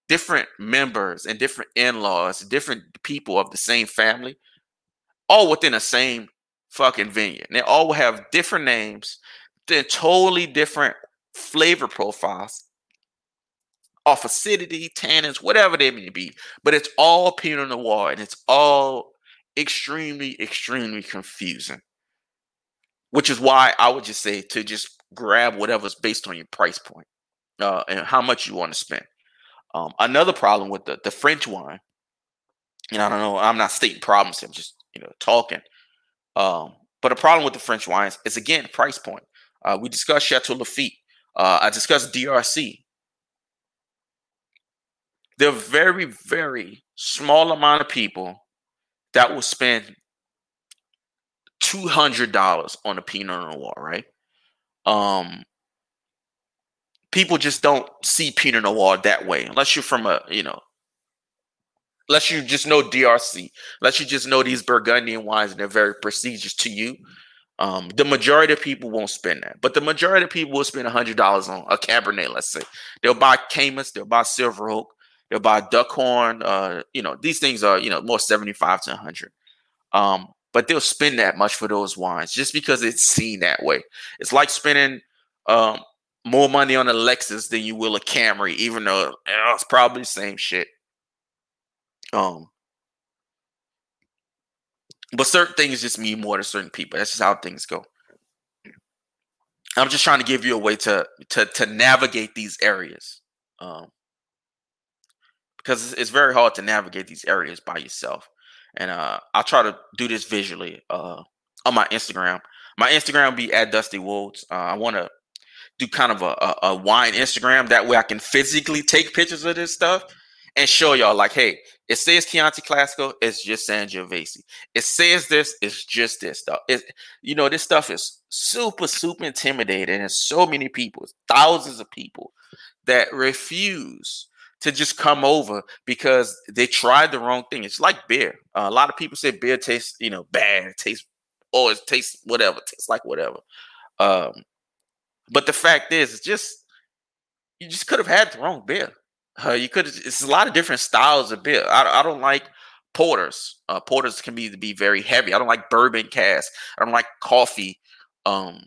different members and different in-laws, different people of the same family, all within the same fucking vineyard. And they all will have different names, then totally different flavor profiles, off acidity, tannins, whatever they may be. But it's all Pinot Noir, and it's all extremely, extremely confusing which is why I would just say to just grab whatever's based on your price point uh, and how much you want to spend. Um, another problem with the, the French wine, and I don't know, I'm not stating problems, I'm just you know talking. Um, but a problem with the French wines is again price point. Uh, we discussed Chateau Lafite. Uh, I discussed DRC. There are very, very small amount of people that will spend two hundred dollars on a Pinot Noir, right? Um, people just don't see Pinot Noir that way, unless you're from a you know, unless you just know DRC, unless you just know these Burgundian wines and they're very prestigious to you. Um, the majority of people won't spend that, but the majority of people will spend a hundred dollars on a Cabernet. Let's say they'll buy Caymus, they'll buy Silver Oak, they'll buy Duckhorn. Uh, you know, these things are you know more seventy five to hundred. Um, but they'll spend that much for those wines just because it's seen that way. It's like spending um, more money on a Lexus than you will a Camry, even though it's probably the same shit. Um, but certain things just mean more to certain people. That's just how things go. I'm just trying to give you a way to to to navigate these areas, um, because it's, it's very hard to navigate these areas by yourself and uh, I'll try to do this visually uh, on my Instagram. My Instagram will be at Dusty Woods. Uh, I want to do kind of a, a, a, wine Instagram that way I can physically take pictures of this stuff and show y'all like, hey, it says Chianti Classico, it's just Sangiovese. It says this, it's just this stuff. It, you know, this stuff is super, super intimidating, and so many people, thousands of people that refuse to just come over because they tried the wrong thing. It's like beer. Uh, a lot of people say beer tastes, you know, bad. It tastes, or it tastes whatever. It tastes like whatever. Um, but the fact is, it's just you just could have had the wrong beer. Uh, you could. It's a lot of different styles of beer. I, I don't like porters. Uh, porters can be be very heavy. I don't like bourbon cask. I don't like coffee um,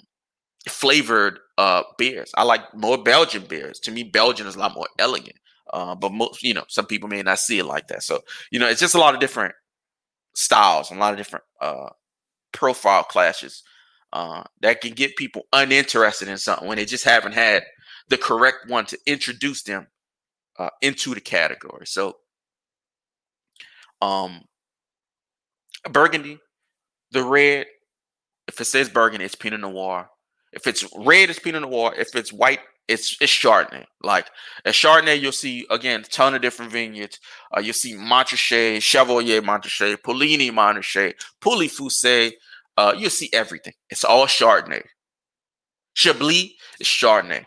flavored uh, beers. I like more Belgian beers. To me, Belgian is a lot more elegant. Uh, but most, you know, some people may not see it like that. So, you know, it's just a lot of different styles, and a lot of different uh, profile clashes uh, that can get people uninterested in something when they just haven't had the correct one to introduce them uh, into the category. So, um, Burgundy, the red, if it says Burgundy, it's Pinot Noir. If it's red, it's Pinot Noir. If it's white, it's it's Chardonnay. Like at Chardonnay, you'll see again a ton of different vineyards. Uh, you'll see Montrachet, Chevalier Montrachet, Puligny Montrachet, Pouilly-Fuissé. Uh, you'll see everything. It's all Chardonnay. Chablis is Chardonnay.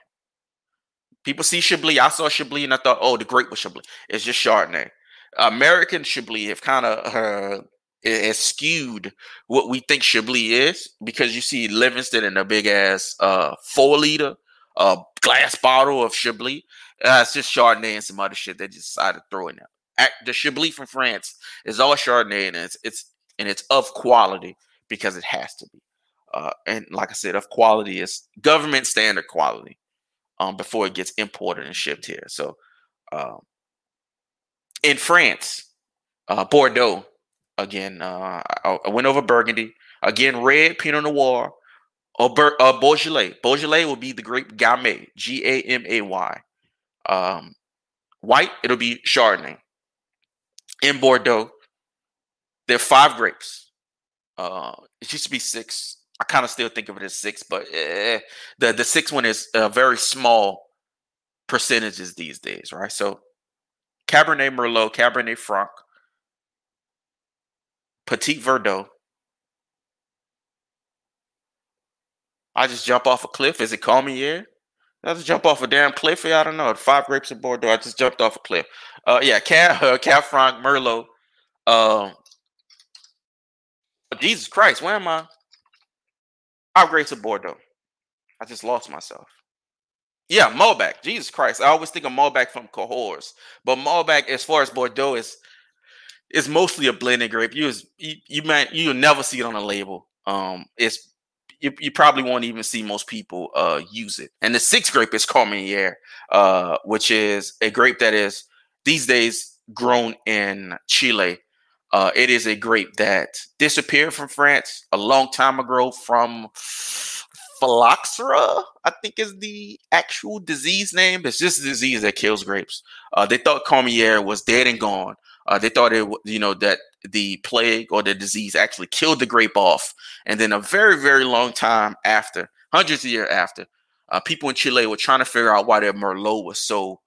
People see Chablis. I saw Chablis and I thought, oh, the grape was Chablis. It's just Chardonnay. American Chablis have kind of uh, skewed what we think Chablis is because you see Livingston in a big ass uh, four liter uh, glass bottle of Chablis. Uh, it's just Chardonnay and some other shit they just decided to throw in there. The Chablis from France is all Chardonnay and it's it's and it's of quality because it has to be. Uh, and like I said, of quality is government standard quality um, before it gets imported and shipped here. So um, in France, uh, Bordeaux again. Uh, I, I, went over Burgundy again. Red Pinot Noir or uh, Beaujolais. Beaujolais will be the grape Gamay, G A M A Y. Um, white, it'll be Chardonnay. In Bordeaux, there are five grapes. Uh, it used to be six. I kind of still think of it as six, but eh, the the sixth one is uh, very small percentages these days, right? So Cabernet Merlot, Cabernet Franc, Petit Verdot. I just jump off a cliff. Is it yeah? I just jump off a damn cliff. I don't know. Five grapes of Bordeaux. I just jumped off a cliff. Uh, yeah, Cab, uh, Cab Franc, Merlot. Um, Jesus Christ, where am I? Five grapes of Bordeaux. I just lost myself. Yeah, Malbec. Jesus Christ. I always think of Malbec from Cahors. But Malbec, as far as Bordeaux, is is mostly a blended grape. You you, you might you'll never see it on a label. Um it's you, you probably won't even see most people uh use it. And the sixth grape is Carmenere, uh, which is a grape that is these days grown in Chile. Uh, it is a grape that disappeared from France a long time ago from phylloxera, I think is the actual disease name. It's just a disease that kills grapes. Uh, they thought Carmenere was dead and gone. Uh, they thought it, you know, that the plague or the disease actually killed the grape off, and then a very, very long time after, hundreds of years after, uh, people in Chile were trying to figure out why their Merlot was so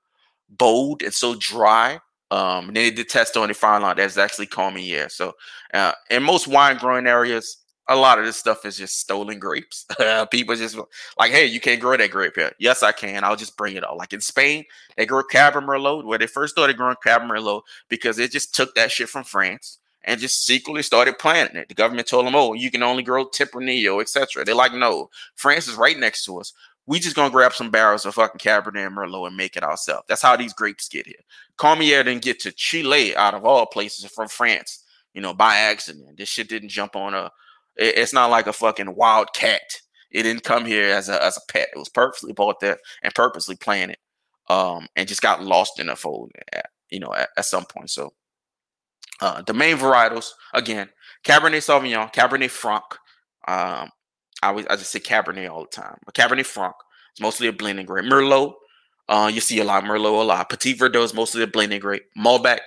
bold and so dry. Um, and then they did test on it, found out that's actually Carmenere. So, uh, in most wine growing areas, a lot of this stuff is just stolen grapes. People just like, hey, you can't grow that grape here. Yes, I can. I'll just bring it up. Like in Spain, they grow Cabernet Merlot, where they first started growing Cabernet Merlot because they just took that shit from France and just secretly started planting it. The government told them, oh, you can only grow Tempranillo, etc. They're like, no, France is right next to us. We just gonna grab some barrels of fucking Cabernet Merlot and make it ourselves. That's how these grapes get here. Carmenere didn't get to Chile out of all places from France, you know, by accident. This shit didn't jump on a it's not like a fucking wild cat. It didn't come here as a as a pet. It was purposely bought there and purposely planted, um, and just got lost in the fold. At, you know, at, at some point. So, uh, the main varietals again: Cabernet Sauvignon, Cabernet Franc. Um, I always I just say Cabernet all the time, but Cabernet Franc is mostly a blending grape. Merlot, uh, you see a lot Merlot a lot. Petit Verdot is mostly a blending grape. Malbec,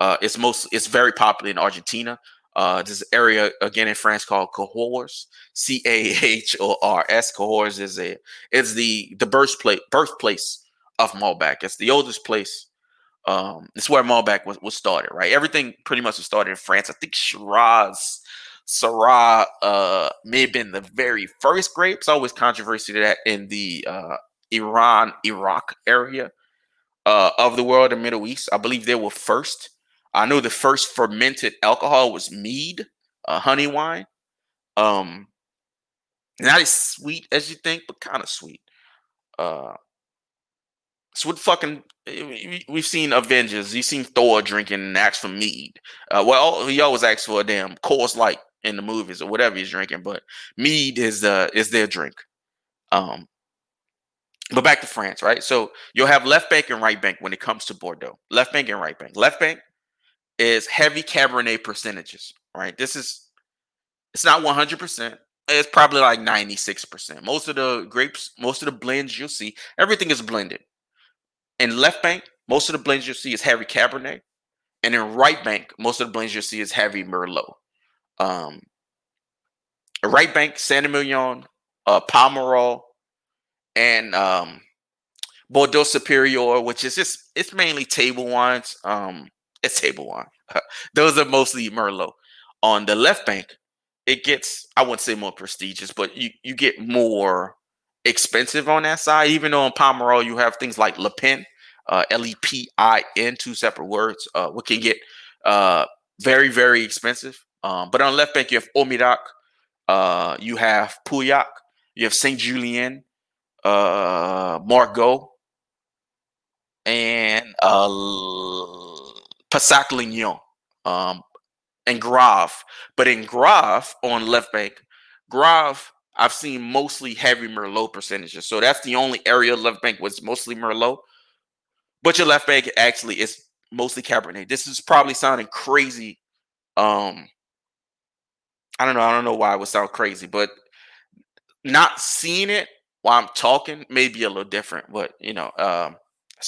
uh, it's most it's very popular in Argentina. Uh, this area again in France called Cahors, C A H O R S. Cahors is a it's the the birthplace birthplace of Malbec. It's the oldest place. Um, it's where Malbec was, was started, right? Everything pretty much was started in France. I think Shiraz, Syrah, uh, may have been the very first grapes. Always controversy to that in the uh, Iran, Iraq area uh, of the world, the Middle East. I believe they were first. I know the first fermented alcohol was mead, a honey wine. Um, not as sweet as you think, but kind of sweet. Uh, so what fucking we've seen Avengers, you've seen Thor drinking and ask for mead. Uh, well, he always asks for a damn Coors Light in the movies or whatever he's drinking, but mead is uh is their drink. Um, but back to France, right? So you'll have left bank and right bank when it comes to Bordeaux. Left bank and right bank. Left bank is heavy Cabernet percentages, right? This is it's not 100%. It's probably like 96%. Most of the grapes, most of the blends you'll see, everything is blended. In left bank, most of the blends you'll see is heavy Cabernet. And in right bank, most of the blends you'll see is heavy Merlot. Um, right bank, Saint Emilion, uh, Pomerol, and um, Bordeaux Superior, which is just it's mainly table wines. Um, it's table wine. Those are mostly Merlot. On the left bank, it gets I wouldn't say more prestigious, but you you get more expensive on that side. Even though in Pomerol you have things like Le Pin, uh, L E P I N, two separate words, uh, what can get uh, very very expensive. Um, but on the left bank you have Aumirac, uh, you have Pauillac, you have Saint Julien, uh, Margaux, and uh, Pessac Léognan. Um, and Grave. But in Grave on left bank, Grave, I've seen mostly heavy Merlot percentages. So that's the only area left bank was mostly Merlot. But your left bank actually is mostly Cabernet. This is probably sounding crazy. Um, I don't know. I don't know why it would sound crazy, but not seeing it while I'm talking may be a little different. But you know, um,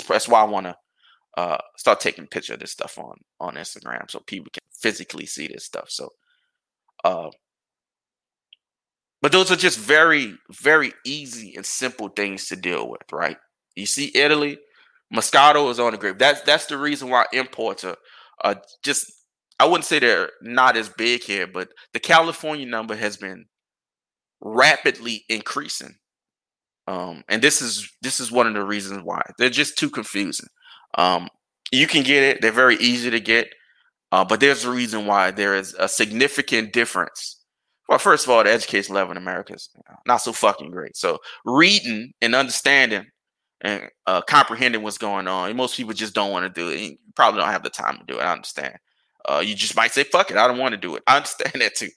that's, why I want to uh, start taking picture of this stuff on on Instagram so people can physically see this stuff. So, uh, but those are just very very easy and simple things to deal with, right? You see, Italy, Moscato is on the grape. That's that's the reason why imports are uh, just. I wouldn't say they're not as big here, but the California number has been rapidly increasing. Um, and this is this is one of the reasons why they're just too confusing. Um, you can get it; they're very easy to get, uh, but there's a reason why there is a significant difference. Well, first of all, the education level in America is not so fucking great. So reading and understanding and uh, comprehending what's going on, most people just don't want to do it. You probably don't have the time to do it. I understand. Uh, you just might say, "Fuck it, I don't want to do it." I understand that too.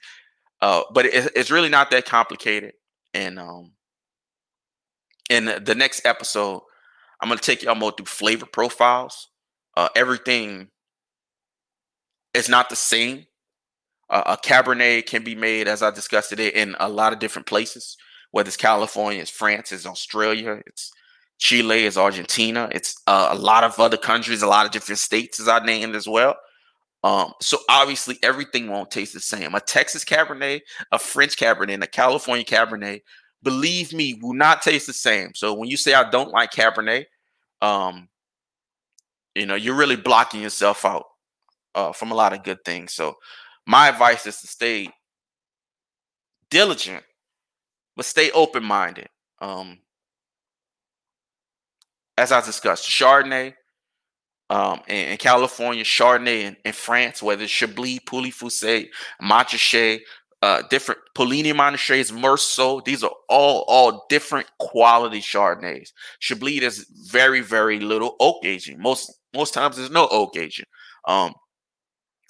Uh, but it, it's really not that complicated. And um, in the next episode, I'm gonna take y'all more through flavor profiles. Uh, everything is not the same. Uh, a Cabernet can be made, as I discussed today, in a lot of different places. Whether it's California, it's France, it's Australia, it's Chile, it's Argentina, it's uh, a lot of other countries, a lot of different states, as I named as well. Um, so obviously, everything won't taste the same. A Texas Cabernet, a French Cabernet, and a California Cabernet believe me, will not taste the same. So when you say I don't like Cabernet, um, you know, you're really blocking yourself out uh, from a lot of good things. So my advice is to stay diligent, but stay open minded. Um, as I discussed, Chardonnay um, in, in California, Chardonnay in, in, France, whether it's Chablis, Pouilly Fuissé, Montrachet, uh, different Puligny Montrachets, Meursault. These are all all different quality Chardonnays. Chablis is very very little oak aging. Most most times there's no oak aging. Um,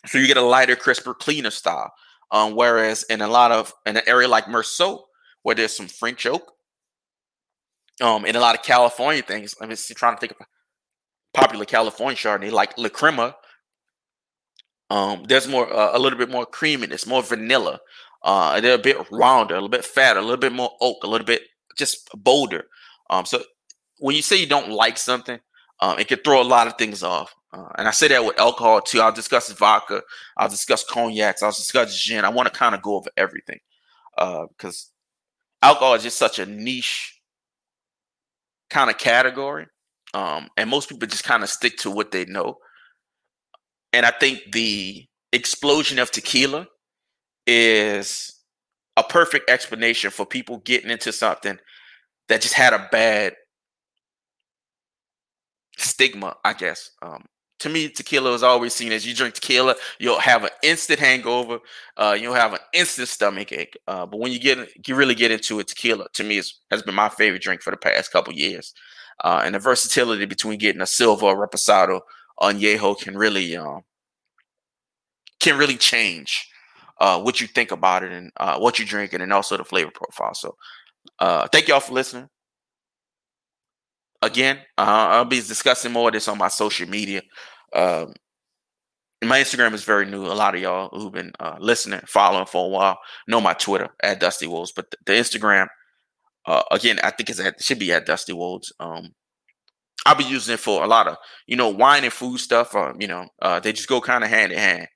so you get a lighter, crisper, cleaner style. Um, whereas in a lot of in an area like Meursault, where there's some French oak, um, in a lot of California things. I'm just trying to think of popular California Chardonnay like La Crema. Um, there's more uh, a little bit more creaminess, more vanilla. Uh, they're a bit rounder, a little bit fatter, a little bit more oak, a little bit just bolder. Um, so when you say you don't like something, um, it can throw a lot of things off. Uh, and I say that with alcohol too. I'll discuss vodka, I'll discuss cognacs, I'll discuss gin. I want to kind of go over everything uh, because alcohol is just such a niche kind of category. Um, and most people just kind of stick to what they know. And I think the explosion of tequila is a perfect explanation for people getting into something that just had a bad stigma, I guess. Um, to me, tequila is always seen as you drink tequila, you'll have an instant hangover, uh, you'll have an instant stomach ache. Uh, but when you get you really get into it, tequila to me is, has been my favorite drink for the past couple years. Uh, and the versatility between getting a silver or reposado añejo can really um, can really change uh, what you think about it and uh, what you're drinking and also the flavor profile. So uh, thank y'all for listening. Again, uh, I'll be discussing more of this on my social media. Um, my Instagram is very new. A lot of y'all who've been uh, listening, following for a while, know my Twitter at Dusty Wolves, but the Instagram, uh, again, I think it's at, should be at Dusty Wolves. Um, I'll be using it for a lot of, you know, wine and food stuff. Uh, you know, uh, they just go kind of hand in hand.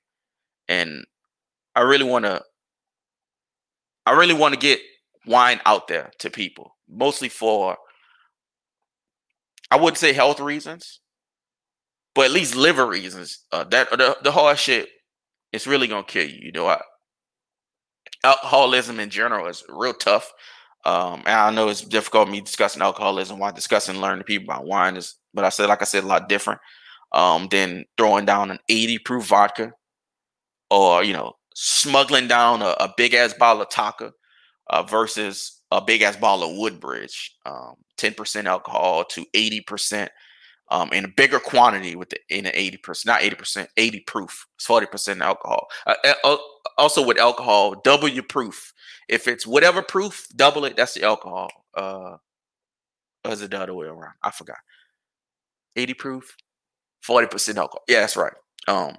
And I really want to I really want to get wine out there to people, mostly for I wouldn't say health reasons, but at least liver reasons. Uh, that the, the hard shit is really gonna kill you. You know, I, alcoholism in general is real tough. Um, and I know it's difficult me discussing alcoholism while discussing learning people about wine is, but I said, like I said, a lot different um, than throwing down an 80 proof vodka or, you know, smuggling down a, a big ass bottle of Taaka uh, versus a big ass bottle of Woodbridge, um, 10% alcohol to 80% um, in a bigger quantity with the in an 80%, not 80%, 80 proof, it's 40% alcohol. Uh, uh, also with alcohol, double your proof. If it's whatever proof, double it. That's the alcohol. Uh, is it the other way around? I forgot. 80 proof, 40% alcohol. Yeah, that's right. Um,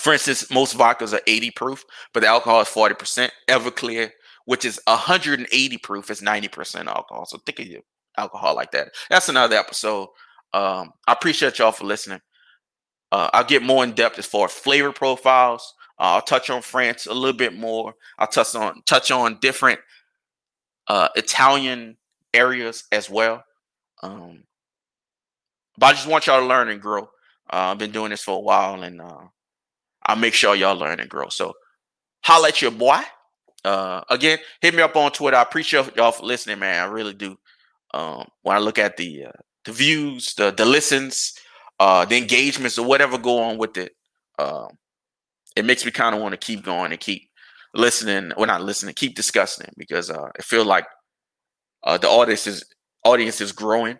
for instance, most vodkas are 80 proof, but the alcohol is 40%. Everclear, which is 180 proof, is 90% alcohol. So think of your alcohol like that. That's another episode. Um, I appreciate y'all for listening. Uh, I'll get more in depth as far as flavor profiles. Uh, I'll touch on France a little bit more. I'll touch on touch on different uh, Italian areas as well. Um, but I just want y'all to learn and grow. Uh, I've been doing this for a while, and uh, I'll make sure y'all learn and grow. So, holla at your boy. Uh, again, hit me up on Twitter. I appreciate y'all for listening, man. I really do. Um, when I look at the uh, the views, the the listens, uh, the engagements, or whatever go on with it, um, it makes me kind of want to keep going and keep listening. Well, not listening, keep discussing it because uh, I feel like uh, the audience is audience is growing.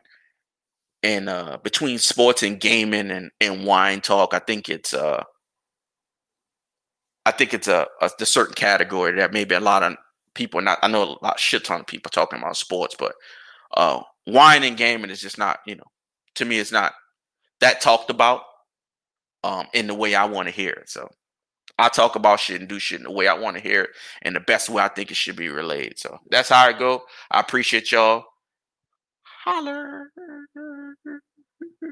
And uh, between sports and gaming and, and wine talk, I think it's uh, I think it's a, a, a certain category that maybe a lot of people not. I know a lot shit ton of people talking about sports, but uh, wine and gaming is just not, you know, to me, it's not that talked about um, in the way I want to hear it. So I talk about shit and do shit in the way I want to hear it and the best way I think it should be relayed. So that's how I go. I appreciate y'all. Holler.